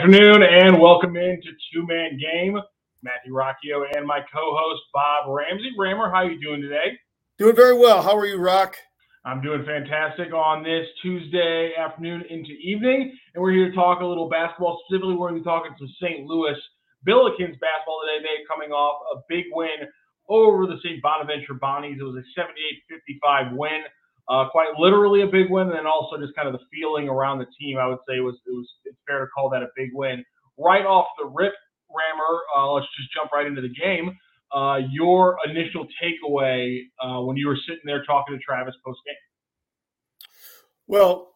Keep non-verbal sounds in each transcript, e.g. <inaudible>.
afternoon and welcome into Two Man Game. Matthew Rocchio and my co-host Bob Ramsey. Rammer, how are you doing today? Doing very well. How are you, Rock? I'm doing fantastic on this Tuesday afternoon into evening, and we're here to talk a little basketball. Specifically, we're going to be talking some St. Louis Billikens basketball today. They coming off a big win over the St. Bonaventure Bonnies. It was a 78-55 win. Uh, quite literally a big win, and then also just kind of the feeling around the team. I would say was it was it's fair to call that a big win. Right off the rip, Rammer. Uh, let's just jump right into the game. Uh, your initial takeaway uh, when you were sitting there talking to Travis post game. Well,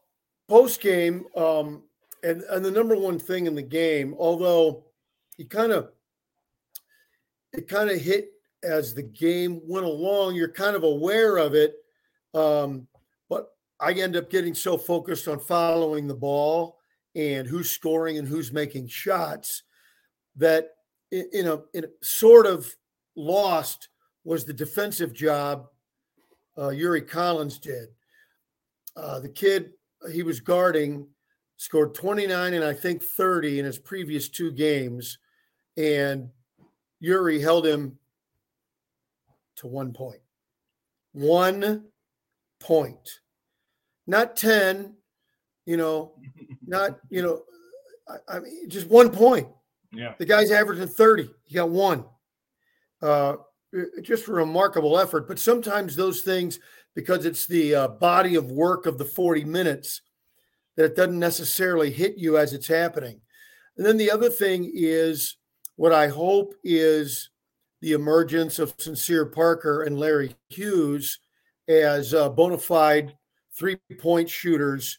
post game, um, and and the number one thing in the game, although he kind of it kind of hit as the game went along, you're kind of aware of it um, but I end up getting so focused on following the ball and who's scoring and who's making shots that in a sort of lost was the defensive job uh, Yuri Collins did. Uh, the kid he was guarding scored 29 and I think 30 in his previous two games, and Yuri held him to one point. One point, not 10, you know, <laughs> not, you know, I, I, mean, just one point. Yeah. The guy's averaging 30. He got one. Uh, just a remarkable effort. But sometimes those things, because it's the uh, body of work of the 40 minutes, that it doesn't necessarily hit you as it's happening. And then the other thing is what I hope is the emergence of Sincere Parker and Larry Hughes as uh, bona fide three point shooters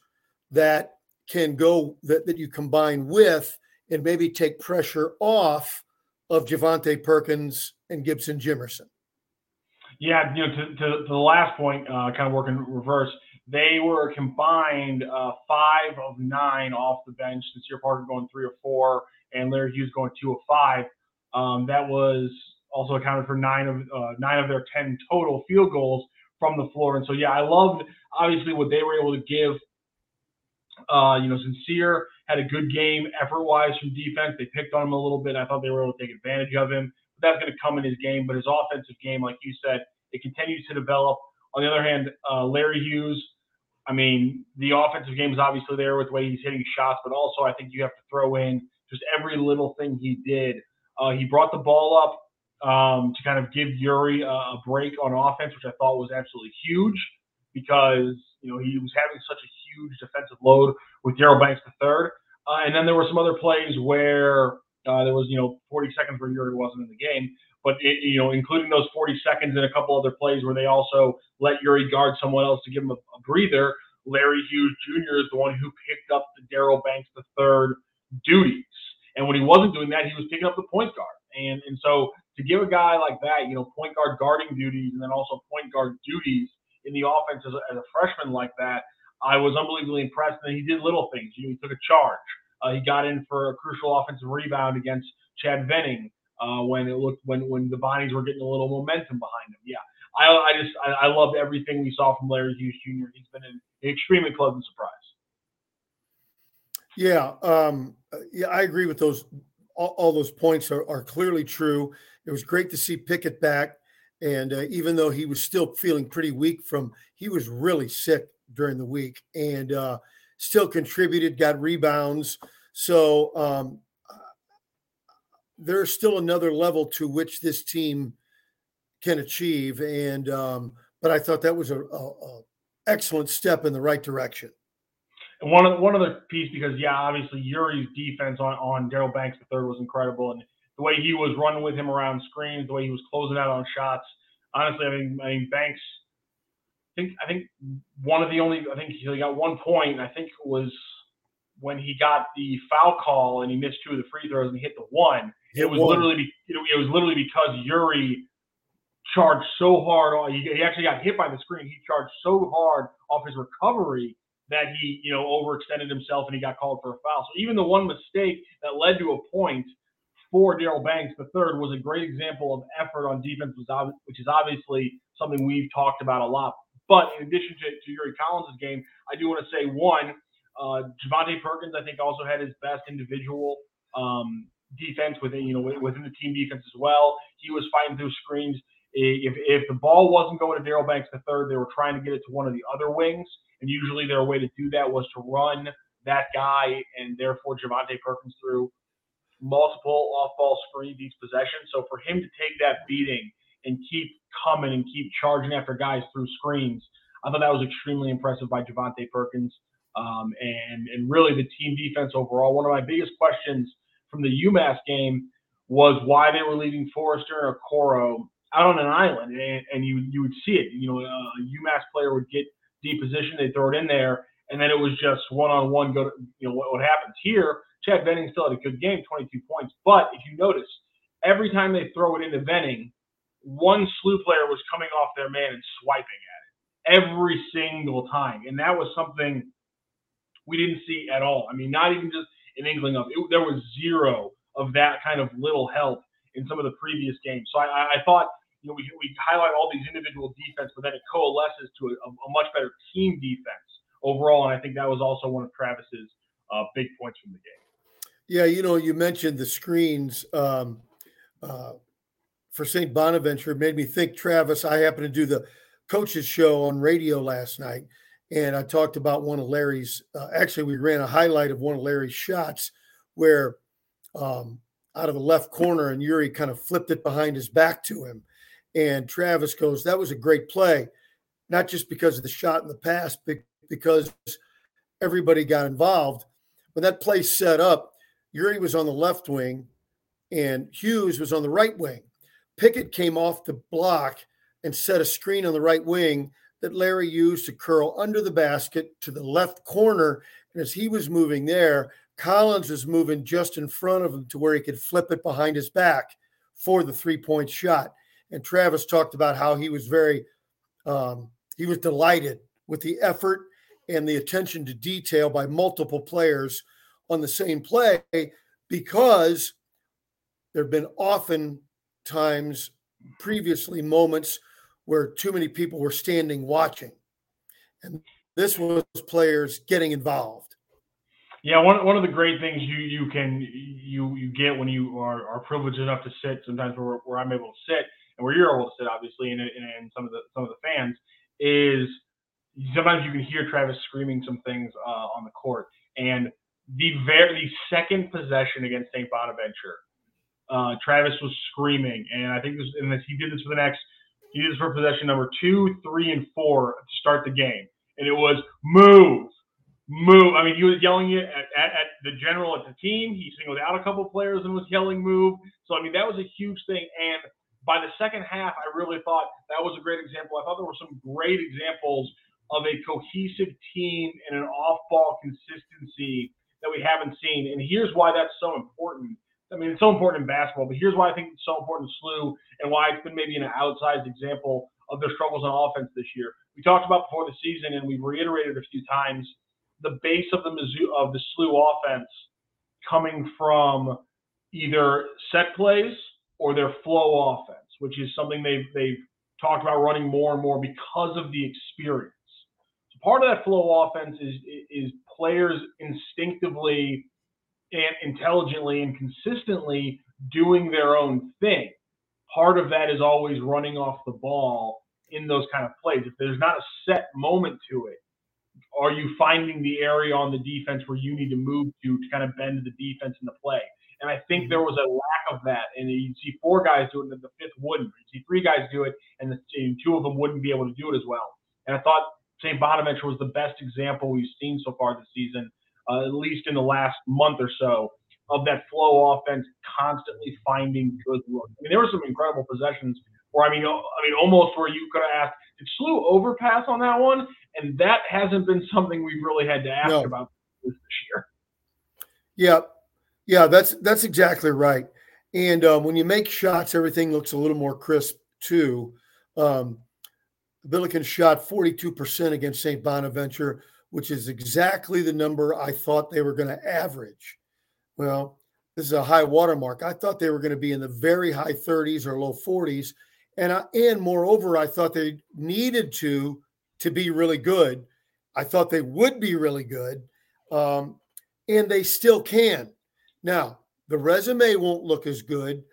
that can go that, that you combine with and maybe take pressure off of Javonte Perkins and Gibson Jimerson. Yeah, you know, to, to, to the last point, uh, kind of working reverse, they were combined uh, five of nine off the bench. Sincere Parker going three or four, and Larry Hughes going two of five. Um, that was also accounted for nine of uh, nine of their ten total field goals from the floor. And so, yeah, I loved obviously what they were able to give. Uh, you know, Sincere had a good game effort wise from defense. They picked on him a little bit. I thought they were able to take advantage of him. But that's going to come in his game. But his offensive game, like you said, it continues to develop. On the other hand, uh, Larry Hughes, I mean, the offensive game is obviously there with the way he's hitting shots, but also I think you have to throw in just every little thing he did. Uh, he brought the ball up um, to kind of give Yuri a, break on offense, which I thought was absolutely huge because you know he was having such a huge defensive load with Daryl Banks III. Uh, and then there were some other plays where uh, there was you know 40 seconds where Yuri wasn't in the game, but it, you know including those 40 seconds and a couple other plays where they also let Yuri guard someone else to give him a, a breather. Larry Hughes Jr. is the one who picked up the Daryl Banks III duties, and when he wasn't doing that, he was picking up the point guard. And and so to give a guy like that, you know, point guard guarding duties and then also point guard duties in the offense as a, as a freshman like that, I was unbelievably impressed. And he did little things. You know, he took a charge. Uh, he got in for a crucial offensive rebound against Chad Venning uh, when it looked when when the Bonnies were getting a little momentum behind him. Yeah, I, I just I, I loved everything we saw from Larry Hughes Jr. He's been an extremely pleasant surprise. Yeah, um, yeah, I agree with those all, all those points are, are, clearly true. It was great to see Pickett back. And uh, even though he was still feeling pretty weak from, he was really sick during the week and uh, still contributed, got rebounds. So um, there's still another level to which this team can achieve. And, um, but I thought that was a, a, a excellent step in the right direction. And one of one other piece because yeah, obviously Yuri's defense on on Daryl Banks the third was incredible, and the way he was running with him around screens, the way he was closing out on shots. Honestly, I mean, I mean Banks. I think I think one of the only I think he got one point. I think it was when he got the foul call and he missed two of the free throws and he hit the one. It was one. literally it was literally because Yuri charged so hard. He, he actually got hit by the screen. He charged so hard off his recovery that he, you know, overextended himself and he got called for a foul. So even the one mistake that led to a point for Daryl Banks, the third, was a great example of effort on defense, which is obviously something we've talked about a lot. But in addition to, to Yuri Collins' game, I do want to say one, Uh, Javonte Perkins, I think, also had his best individual um, defense within you know within the team defense as well. He was fighting through screens. If if the ball wasn't going to Daryl Banks the third, they were trying to get it to one of the other wings, and usually their way to do that was to run that guy and therefore Javonte Perkins through multiple off-ball screens each possession. So for him to take that beating and keep coming and keep charging after guys through screens, I thought that was extremely impressive by Javonte Perkins. Um, and and really the team defense overall. One of my biggest questions from the UMass game was why they were leaving Forrester or Coro out on an island, and, and you you would see it. You know, a UMass player would get deep position, they throw it in there, and then it was just one on one. Go to you know what, what happens here. Chad Venning still had a good game, 22 points, but if you notice, every time they throw it into Venning, one SLU player was coming off their man and swiping at it every single time, and that was something we didn't see at all. I mean, not even just an inkling of it. There was zero of that kind of little help in some of the previous games. So I, I thought, you know, we, we highlight all these individual defense, but then it coalesces to a, a much better team defense overall. And I think that was also one of Travis's uh, big points from the game. Yeah, you know, you mentioned the screens um, uh, for St. Bonaventure. It made me think, Travis. I happened to do the coaches show on radio last night, and I talked about one of Larry's. Uh, actually, we ran a highlight of one of Larry's shots where um, out of the left corner, and Yuri kind of flipped it behind his back to him. And Travis goes, "That was a great play, not just because of the shot in the pass, but because everybody got involved. When that play set up, Yuri was on the left wing, and Hughes was on the right wing. Pickett came off the block and set a screen on the right wing." that Larry used to curl under the basket to the left corner. And as he was moving there, Collins was moving just in front of him to where he could flip it behind his back for the three point shot. And Travis talked about how he was very, um, he was delighted with the effort and the attention to detail by multiple players on the same play because there have been often times previously moments where too many people were standing watching. And this was players getting involved. Yeah, one, one of the great things you you can you you get when you are, are privileged enough to sit sometimes where, where I'm able to sit and where you're able to sit obviously and, and some of the some of the fans is sometimes you can hear Travis screaming some things uh, on the court and the very the second possession against St. Bonaventure, uh, Travis was screaming and I think this and this, he did this for the next he did this for possession number two, three, and four to start the game. And it was move, move. I mean, he was yelling it at, at, at, the general at the team. He singled out a couple players and was yelling move. So, I mean, that was a huge thing. And by the second half, I really thought that was a great example. I thought there were some great examples of a cohesive team and an off ball consistency that we haven't seen. And here's why that's so important I mean, it's so important in basketball, but here's why I think it's so important to SLU and why it's been maybe an outsized example of their struggles on offense this year. We talked about before the season, and we've reiterated a few times the base of the Mizzou, of the SLU offense coming from either set plays or their flow offense, which is something they've they've talked about running more and more because of the experience. Part of that flow offense is is players instinctively and intelligently and consistently doing their own thing. Part of that is always running off the ball in those kind of plays. If there's not a set moment to it, are you finding the area on the defense where you need to move to to kind of bend the defense in the play? And I think mm-hmm. there was a lack of that. And you see four guys do it, and the fifth wouldn't. You see three guys do it, and, the, and two of them wouldn't be able to do it as well. And I thought St. Bonaventure was the best example we've seen so far this season uh, at least in the last month or so, of that flow offense constantly finding good looks. I mean, there were some incredible possessions where I mean, I mean, almost where you could have asked, did SLU overpass on that one? And that hasn't been something we've really had to ask no. about this year. Yeah, yeah, that's that's exactly right. And um, when you make shots, everything looks a little more crisp too. Um, Billikens shot 42% against St. Bonaventure which is exactly the number I thought they were going to average. Well, this is a high watermark. I thought they were going to be in the very high 30s or low 40s, and I, and moreover, I thought they needed to to be really good. I thought they would be really good. um, and they still can. Now, the resume won't look as good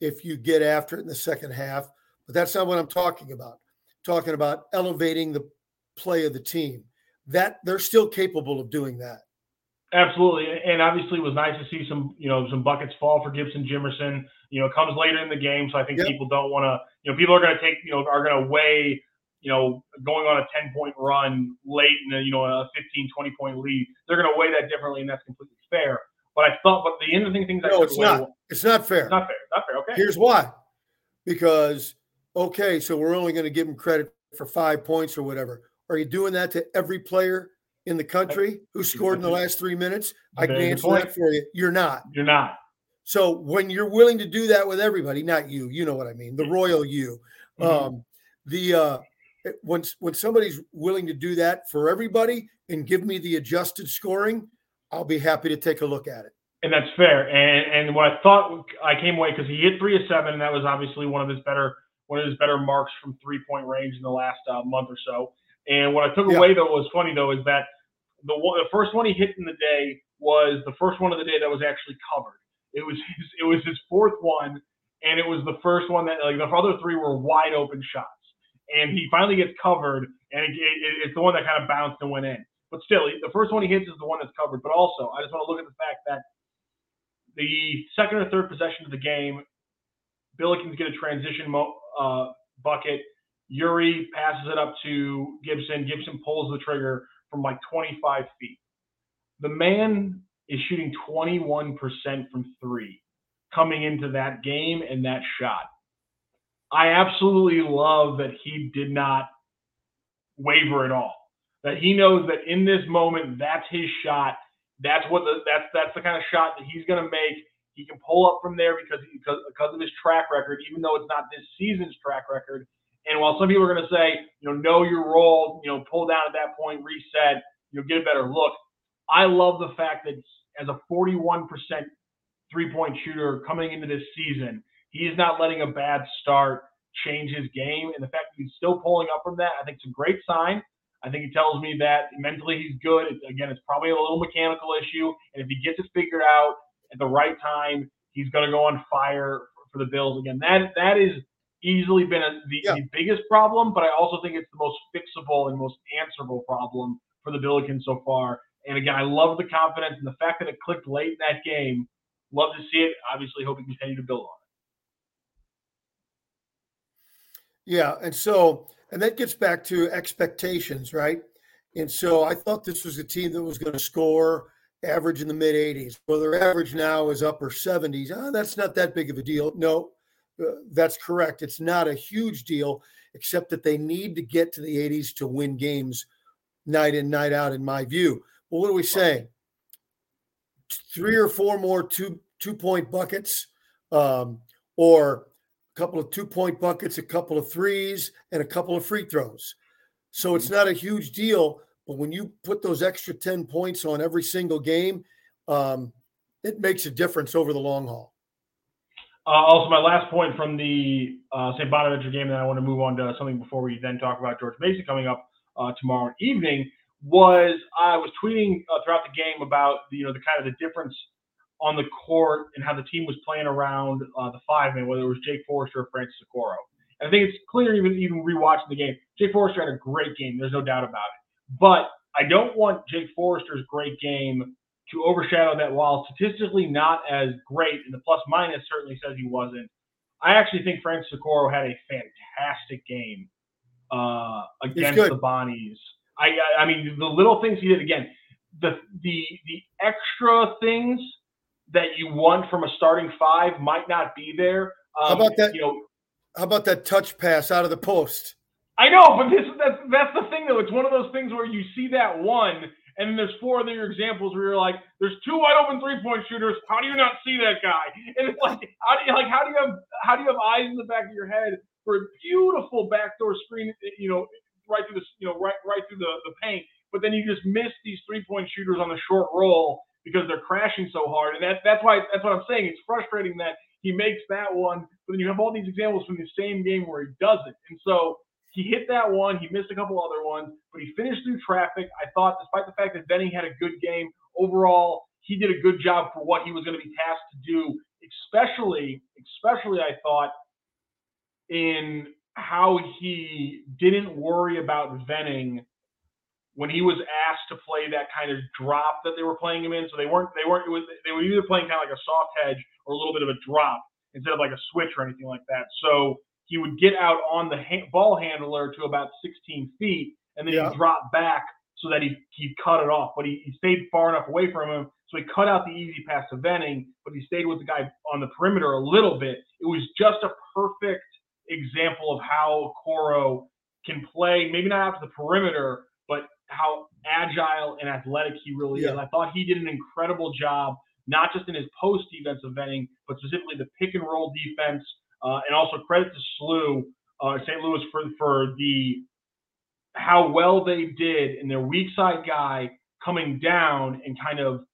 if you get after it in the second half, but that's not what I'm talking about. Talking about elevating the play of the team. That they're still capable of doing that. Absolutely, and obviously it was nice to see some, you know, some buckets fall for Gibson Jimerson. You know, comes later in the game, so I think yep. people don't want to, you know, people are going to take, you know, are going to weigh, you know, going on a 10 point run late in a, you know, a 15, 20 point lead. They're going to weigh that differently, and that's completely fair. But I thought, but the interesting things no, it's not. it's not fair. It's not fair. It's not fair. Okay. Here's why. Because okay, so we're only going to give him credit for five points or whatever. Are you doing that to every player in the country who scored in the last three minutes? I can answer that for you. You're not. You're not. So when you're willing to do that with everybody, not you, you know what I mean, the royal you. Mm-hmm. Um, the uh, when when somebody's willing to do that for everybody and give me the adjusted scoring, I'll be happy to take a look at it. And that's fair. And and what I thought I came away because he hit three of seven, and that was obviously one of his better one of his better marks from three point range in the last uh, month or so. And what I took yeah. away though was funny though is that the one, the first one he hit in the day was the first one of the day that was actually covered. It was his, it was his fourth one, and it was the first one that like the other three were wide open shots. And he finally gets covered, and it, it, it's the one that kind of bounced and went in. But still, the first one he hits is the one that's covered. But also, I just want to look at the fact that the second or third possession of the game, Billikens get a transition mo- uh, bucket. Yuri passes it up to Gibson. Gibson pulls the trigger from like 25 feet. The man is shooting 21% from three coming into that game and that shot. I absolutely love that he did not waver at all. That he knows that in this moment, that's his shot. That's what the that's that's the kind of shot that he's going to make. He can pull up from there because because because of his track record, even though it's not this season's track record. And while some people are going to say, you know, know your role, you know, pull down at that point, reset, you'll get a better look. I love the fact that as a 41% three point shooter coming into this season, he is not letting a bad start change his game. And the fact that he's still pulling up from that, I think it's a great sign. I think it tells me that mentally he's good. again, it's probably a little mechanical issue. And if he gets it figured out at the right time, he's going to go on fire for the Bills. Again, that that is easily been a, the, yeah. the, biggest problem, but I also think it's the most fixable and most answerable problem for the Billikens so far. And again, I love the confidence and the fact that it clicked late in that game. Love to see it. Obviously, hope we continue to build on it. Yeah, and so and that gets back to expectations, right? And so I thought this was a team that was going to score average in the mid 80s. Well, their average now is upper 70s. Oh, that's not that big of a deal. No, uh, that's correct. It's not a huge deal, except that they need to get to the 80s to win games night in, night out, in my view. Well, what are we saying? Three or four more two two point buckets, um, or a couple of two point buckets, a couple of threes, and a couple of free throws. So it's not a huge deal. But when you put those extra 10 points on every single game, um, it makes a difference over the long haul. Uh, also, my last point from the uh, St. Bonaventure game, and I want to move on to something before we then talk about George Mason coming up uh, tomorrow evening, was I was tweeting uh, throughout the game about you know the kind of the difference on the court and how the team was playing around uh, the five man, whether it was Jake Forrester or Francis Okoro. And I think it's clear, even even rewatching the game, Jake Forrester had a great game. There's no doubt about it. But I don't want Jake Forrester's great game to overshadow that. While statistically not as great, and the plus minus certainly says he wasn't. I actually think Frank Okoro had a fantastic game uh, against the Bonnies. I, I mean, the little things he did again, the the the extra things that you want from a starting five might not be there. Um, how about that? You know, how about that touch pass out of the post? I know, but this that's that's the thing though. It's one of those things where you see that one, and then there's four other examples where you're like, there's two wide open three point shooters. How do you not see that guy? And it's like, how do you like how do you have how do you have eyes in the back of your head for a beautiful backdoor screen? You know, right through the you know right right through the the paint, but then you just miss these three point shooters on the short roll because they're crashing so hard. And that's that's why that's what I'm saying. It's frustrating that he makes that one, but then you have all these examples from the same game where he doesn't. And so he hit that one, he missed a couple other ones, but he finished through traffic. I thought, despite the fact that Venning had a good game overall, he did a good job for what he was going to be tasked to do. Especially, especially, I thought in how he didn't worry about Venning when he was asked to play that kind of drop that they were playing him in. So they weren't they weren't was they were either playing kind of like a soft hedge or a little bit of a drop instead of like a switch or anything like that. So he would get out on the ha- ball handler to about 16 feet and then yeah. he'd drop back so that he he cut it off. But he, he stayed far enough away from him, so he cut out the easy pass to Venning, but he stayed with the guy on the perimeter a little bit. It was just a perfect example of how Coro can play, maybe not out to the perimeter, but how agile and athletic he really yeah. is. I thought he did an incredible job, not just in his post defensive ending, but specifically the pick and roll defense. Uh, and also credit to SLU, uh, St. Louis for for the how well they did in their weak side guy coming down and kind of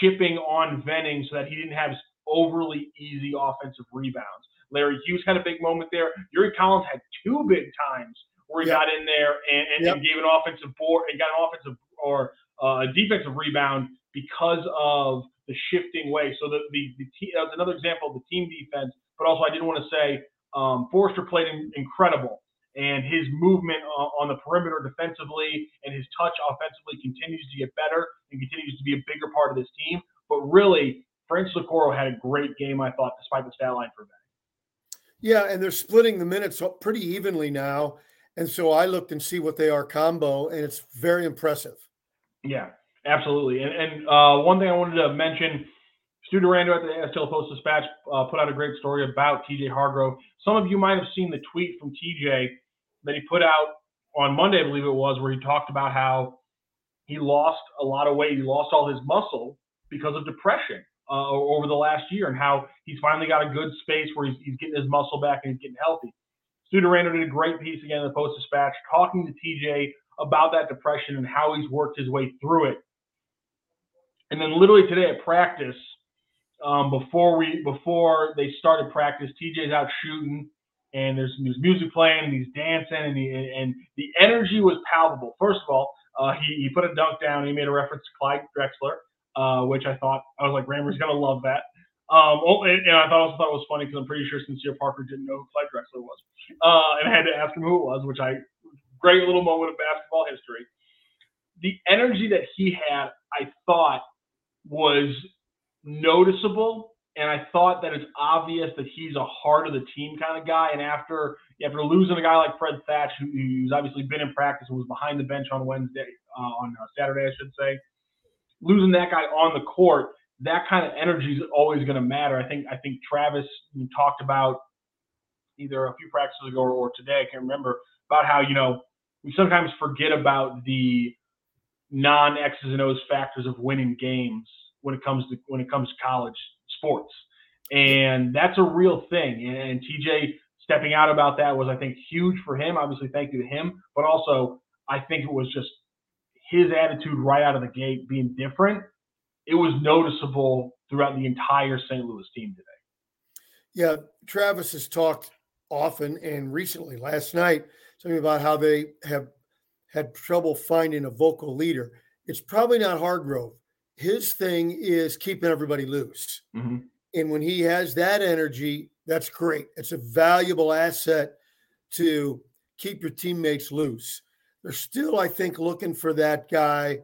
chipping on Venning so that he didn't have overly easy offensive rebounds. Larry Hughes had a big moment there. Yuri Collins had two big times where he yep. got in there and, and, yep. and, gave an offensive board and got an offensive or uh, a defensive rebound because of the shifting way. So the the, the te- that's another example of the team defense. But also, I didn't want to say um, Forrester played incredible, and his movement uh, on the perimeter defensively and his touch offensively continues to get better and continues to be a bigger part of this team. But really, Francis Okoro had a great game, I thought, despite the stat line for Ben. Yeah, and they're splitting the minutes pretty evenly now. And so I looked and see what they are combo, and it's very impressive. Yeah, absolutely. And, and uh, one thing I wanted to mention Stu Durando at the STL Post Dispatch uh, put out a great story about TJ Hargrove. Some of you might have seen the tweet from TJ that he put out on Monday, I believe it was, where he talked about how he lost a lot of weight. He lost all his muscle because of depression uh, over the last year, and how he's finally got a good space where he's, he's getting his muscle back and he's getting healthy. Stu Durando did a great piece again in the Post Dispatch, talking to TJ about that depression and how he's worked his way through it. And then literally today at practice, um, before we before they started practice, TJ's out shooting and there's, there's music playing and he's dancing and, he, and the energy was palpable. First of all, uh, he, he put a dunk down. He made a reference to Clyde Drexler, uh, which I thought I was like, Rammer's gonna love that. Um, oh, and, and, I thought also thought it was funny because I'm pretty sure Sincere Parker didn't know who Clyde Drexler was, uh, and I had to ask him who it was, which I great little moment of basketball history. The energy that he had, I thought, was noticeable and I thought that it's obvious that he's a heart of the team kind of guy. And after after losing a guy like Fred Thatch, who, who's obviously been in practice and was behind the bench on Wednesday, uh, on uh, Saturday, I should say, losing that guy on the court, that kind of energy is always going to matter. I think I think Travis talked about either a few practices ago or, today, I can't remember, about how you know we sometimes forget about the non X's and O's factors of winning games when it comes to when it comes to college sports. And that's a real thing. And TJ stepping out about that was, I think, huge for him. Obviously, thank you to him. But also, I think it was just his attitude right out of the gate being different. It was noticeable throughout the entire St. Louis team today. Yeah, Travis has talked often and recently, last night, something about how they have had trouble finding a vocal leader. It's probably not Hargrove his thing is keeping everybody loose. Mm-hmm. And when he has that energy, that's great. It's a valuable asset to keep your teammates loose. They're still, I think, looking for that guy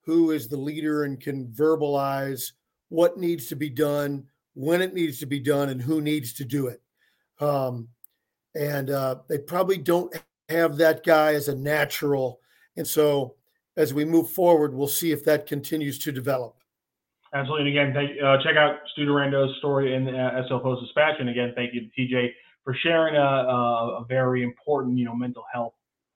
who is the leader and can verbalize what needs to be done, when it needs to be done, and who needs to do it. Um, and uh, they probably don't have that guy as a natural. And so as we move forward, we'll see if that continues to develop. Absolutely. And again, thank, uh, check out Stu Durando's story in the uh, SL Post Dispatch. And again, thank you to TJ for sharing a, a, a very important, you know, mental health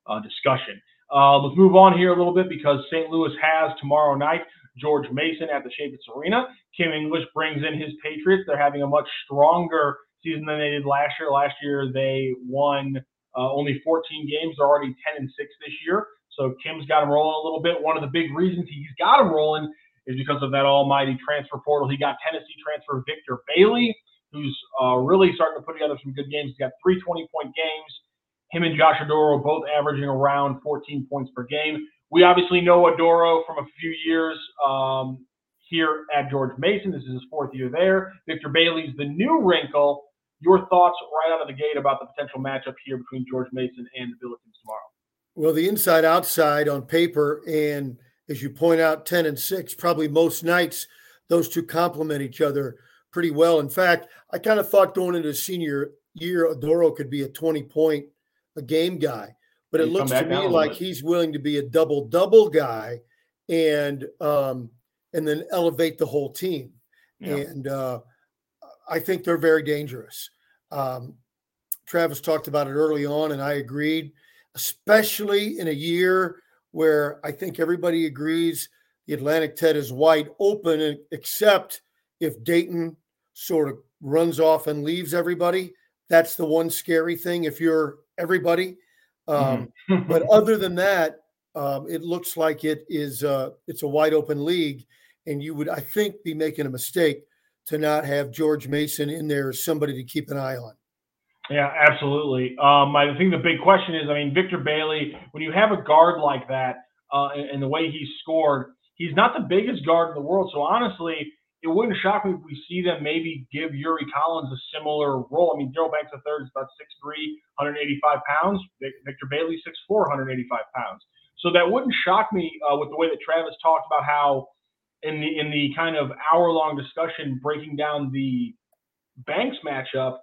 uh, discussion. Uh, let's move on here a little bit because St. Louis has tomorrow night George Mason at the Chaifetz Arena. Kim English brings in his Patriots. They're having a much stronger season than they did last year. Last year they won uh, only 14 games. They're already 10 and 6 this year. So Kim's got him rolling a little bit. One of the big reasons he's got him rolling is because of that almighty transfer portal. He got Tennessee transfer Victor Bailey, who's uh, really starting to put together some good games. He's got three 20 point games. Him and Josh Oduro both averaging around 14 points per game. We obviously know Oduro from a few years um, here at George Mason. This is his fourth year there. Victor Bailey's the new wrinkle. Your thoughts right out of the gate about the potential matchup here between George Mason and the Billikens tomorrow? Well, the inside outside on paper, and as you point out, 10 and 6, probably most nights, those two complement each other pretty well. In fact, I kind of thought going into senior year, Oduro could be a 20 point a game guy, but it looks to me like he's willing to be a double double guy and um, and then elevate the whole team. Yeah. And uh, I think they're very dangerous. Um, Travis talked about it early on, and I agreed, especially in a year where I think everybody agrees the Atlantic 10 is wide open, except if Dayton sort of runs off and leaves everybody. That's the one scary thing if you're everybody. Um, mm-hmm. <laughs> but other than that, um, it looks like it is uh, it's a wide open league, and you would I think be making a mistake to not have George Mason in there as somebody to keep an eye on. Yeah, absolutely. Um, I think the big question is, I mean, Victor Bailey, when you have a guard like that, uh, and, and the way he scored, he's not the biggest guard in the world. So honestly, it wouldn't shock me if we see them maybe give Yuri Collins a similar role. I mean, Daryl Banks III is about 6'3", 185 pounds. Victor Bailey, 6'4", 185 pounds. So that wouldn't shock me uh, with the way that Travis talked about how in the in the kind of hour long discussion breaking down the Banks matchup,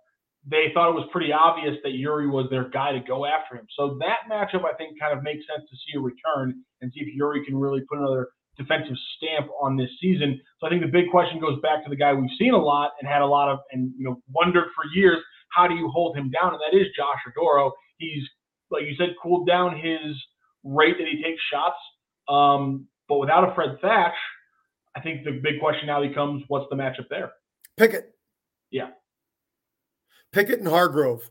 they thought it was pretty obvious that Yuri was their guy to go after him. So that matchup I think kind of makes sense to see a return and see if Yuri can really put another defensive stamp on this season. So I think the big question goes back to the guy we've seen a lot and had a lot of and you know wondered for years how do you hold him down and that is Josh Oduro. He's like you said cooled down his rate that he takes shots. Um, but without a Fred Thatch, I think the big question now becomes what's the matchup there? Pickett. Yeah. Pickett and Hargrove.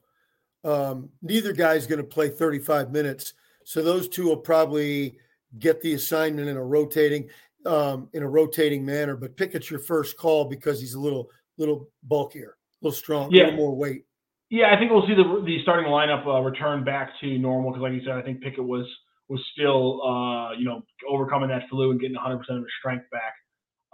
Um, neither guy's going to play 35 minutes. So those two will probably get the assignment in a rotating um, in a rotating manner. But Pickett's your first call because he's a little little bulkier, a little strong, yeah. a little more weight. Yeah, I think we'll see the the starting lineup uh, return back to normal because, like you said, I think Pickett was was still, uh, you know, overcoming that flu and getting 100% of his strength back.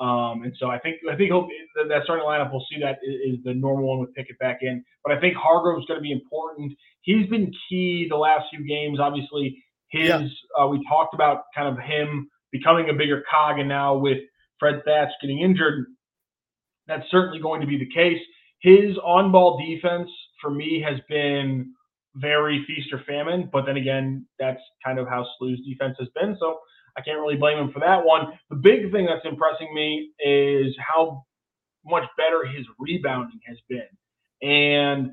Um, and so I think I think that starting lineup we'll see that is the normal one with Pickett back in. But I think Hargrove is going to be important. He's been key the last few games. Obviously, his yeah. uh, we talked about kind of him becoming a bigger cog, and now with Fred Thatch getting injured, that's certainly going to be the case. His on-ball defense for me has been very feast or famine. But then again, that's kind of how SLU's defense has been. So I can't really blame him for that one. The big thing that's impressing me is how much better his rebounding has been. And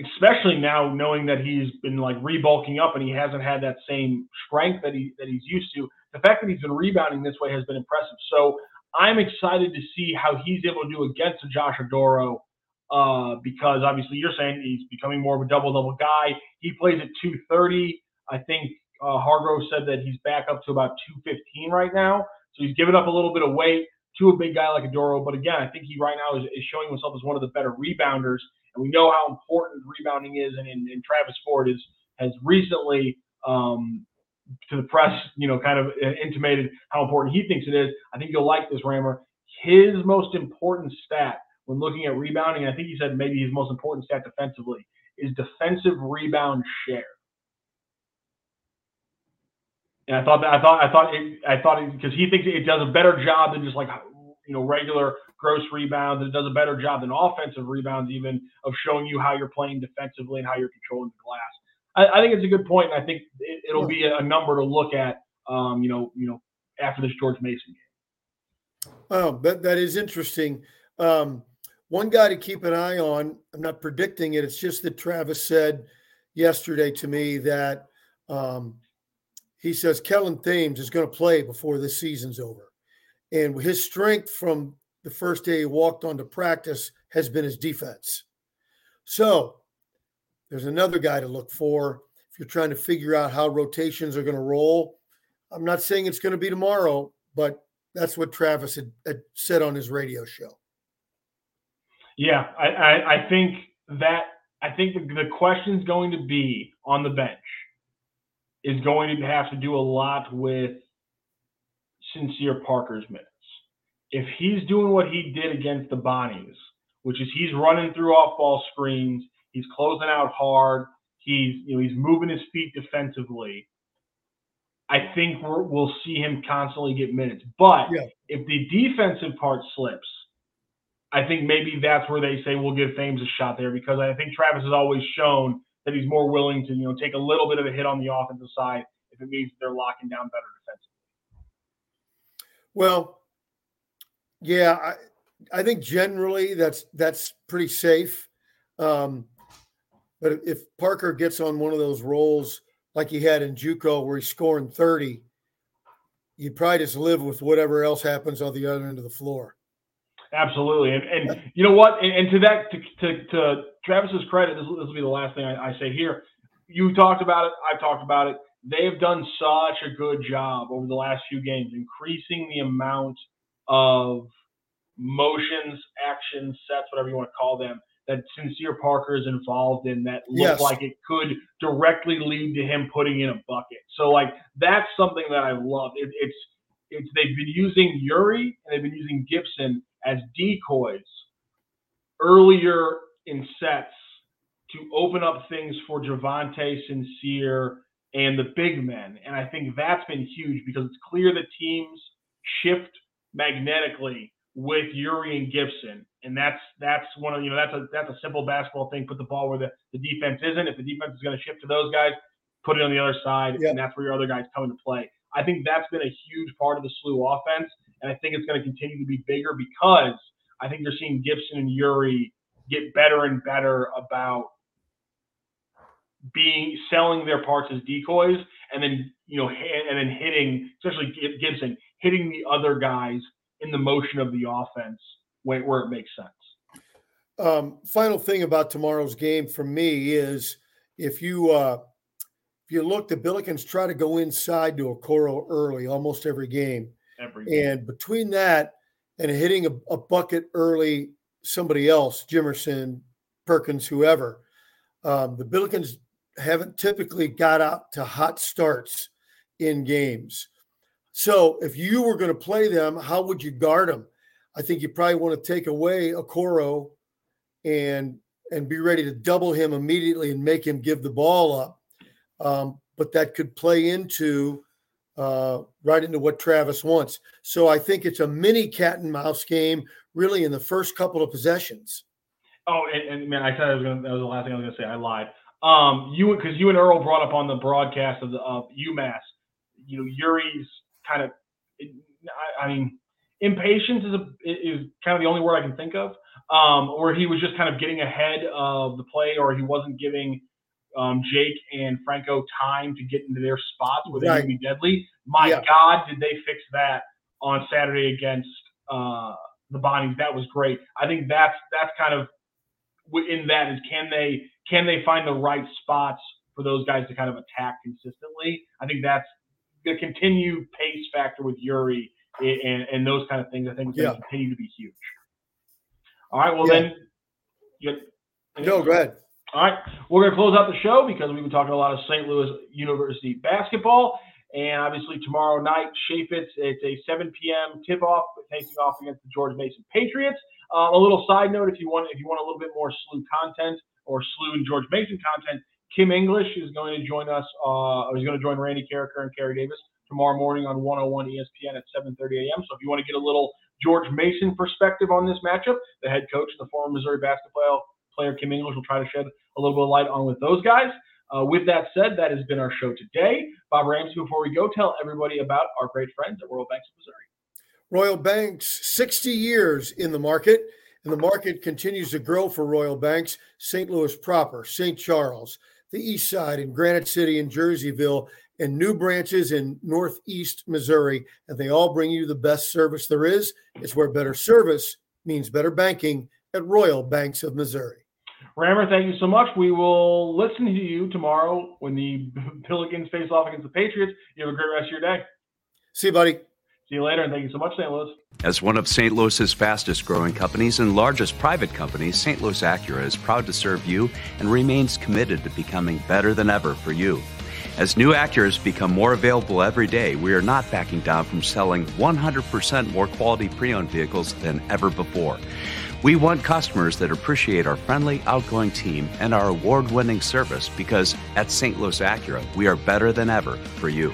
especially now knowing that he's been like rebulking up and he hasn't had that same strength that he that he's used to, the fact that he's been rebounding this way has been impressive. So I'm excited to see how he's able to do against Josh Oduro uh, because obviously you're saying he's becoming more of a double double guy. He plays at 230. I think uh, Hargrove said that he's back up to about 215 right now. So he's given up a little bit of weight to a big guy like Oduro. But again, I think he right now is, is showing himself as one of the better rebounders. And we know how important rebounding is. And, and, and Travis Ford is, has recently, um, to the press, you know, kind of intimated how important he thinks it is. I think you'll like this, Rammer. His most important stat when looking at rebounding, I think he said maybe his most important stat defensively is defensive rebound share. And I thought that I thought I thought it, I thought because he thinks it does a better job than just like you know regular gross rebounds. It does a better job than offensive rebounds, even of showing you how you're playing defensively and how you're controlling the glass. I, I think it's a good point, and I think it, will be a, a, number to look at. Um, you know, you know, after this George Mason game. Oh, that that is interesting. Um, one guy to keep an eye on, I'm not predicting it, it's just that Travis said yesterday to me that um, he says Kellen Thames is going to play before this season's over. And his strength from the first day he walked onto practice has been his defense. So there's another guy to look for if you're trying to figure out how rotations are going to roll. I'm not saying it's going to be tomorrow, but that's what Travis had, had said on his radio show. Yeah, I, I, I think that I think the, the question's going to be on the bench is going to have to do a lot with Sincere Parker's minutes. if he's doing what he did against the Bonnies, which is he's running through off ball screens, he's closing out hard, he's you know he's moving his feet defensively. I think we will see him constantly get minutes. But yeah. if the defensive part slips, I think maybe that's where they say we'll give Thames a shot there because I think Travis has always shown that he's more willing to you know take a little bit of a hit on the offensive side if it means they're locking down better defensively. Well, yeah, I, I think generally that's that's pretty safe. Um, but if Parker gets on one of those rolls like he had in JUCO where he's scoring 30, you probably just live with whatever else happens on the other end of the floor. Absolutely, and and you know what? And, and to that, to, to, to Travis's credit, this, this will be the last thing I, I say here. You talked about it. I've talked about it. They have done such a good job over the last few games, increasing the amount of motions, actions, sets, whatever you want to call them, that Sincere Parker is involved in that look yes. like it could directly lead to him putting in a bucket. So like that's something that I love. It, it's it's they've been using Yuri and they've been using Gibson as decoys earlier in sets to open up things for Javonte Sincere and the big men. And I think that's been huge because it's clear that teams shift magnetically with Yuri and Gibson. And that's that's one of you know that's a that's a simple basketball thing. Put the ball where the, the defense isn't. If the defense is going to shift to those guys, put it on the other side, and that's where your other guys come into play. I think that's been a huge part of the SLU offense, and I think it's going to continue to be bigger because I think you're seeing Gibson and Yuri get better and better about being selling their parts as decoys, and then you know, and then hitting, especially Gibson, hitting the other guys in the motion of the offense where, where it makes sense. Um, final thing about tomorrow's game for me is if you uh, if you look, the Billikens try to go inside to a Okoro early almost every game. And between that and hitting a, a bucket early, somebody else, Jimerson, Perkins, whoever, um, the Billikens haven't typically got out to hot starts in games. So if you were going to play them, how would you guard them? I think you probably want to take away Okoro and and be ready to double him immediately and make him give the ball up. Um, but that could play into uh, right into what Travis wants. So I think it's a mini cat and mouse game, really, in the first couple of possessions. Oh, and, and man, I said I was gonna, That was the last thing I was going to say. I lied. Um, you because you and Earl brought up on the broadcast of the of UMass. You know, Yuri's kind of, I, I mean, impatience is a, is kind of the only word I can think of. Um, or he was just kind of getting ahead of the play, or he wasn't giving um, Jake and Franco time to get into their spots where they right. be deadly. My yeah. God, did they fix that on Saturday against uh, the Bonnies? That was great. I think that's that's kind of in that is can they can they find the right spots for those guys to kind of attack consistently? I think that's the continued pace factor with Yuri and, and those kind of things, I think is going to continue to be huge. All right. Well, yeah. then. You, no, go ahead. All right. We're going to close out the show because we've been talking a lot of St. Louis University basketball. And obviously, tomorrow night, Chaifetz, it's a 7 p.m. tip off, facing off against the George Mason Patriots. Uh, a little side note if you want if you want a little bit more SLU content or SLU and George Mason content, Kim English is going to join us. Uh, going to join Randy Karraker and Kerry Davis tomorrow morning on 101 ESPN at 7:30 a.m. So if you want to get a little George Mason perspective on this matchup, the head coach, the former Missouri basketball player Kim English will try to shed a little bit of light on with those guys. Uh, with that said, that has been our show today. Bob Ramsey, before we go, tell everybody about our great friends at Royal Banks of Missouri. Royal Banks, 60 years in the market, and the market continues to grow for Royal Banks. St. Louis proper, St. Charles, the East Side, and Granite City and Jerseyville, and new branches in Northeast Missouri. And they all bring you the best service there is. It's where better service means better banking at Royal Banks of Missouri. Rammer, thank you so much. We will listen to you tomorrow when the <laughs> Billikens face off against the Patriots. You have a great rest of your day. See you, buddy. See you later, and thank you so much, St. Louis. As one of St. Louis's fastest growing companies and largest private companies, St. Louis Acura is proud to serve you and remains committed to becoming better than ever for you. As new Acuras become more available every day, we are not backing down from selling 100% more quality pre owned vehicles than ever before. We want customers that appreciate our friendly, outgoing team and our award winning service because at St. Louis Acura, we are better than ever for you.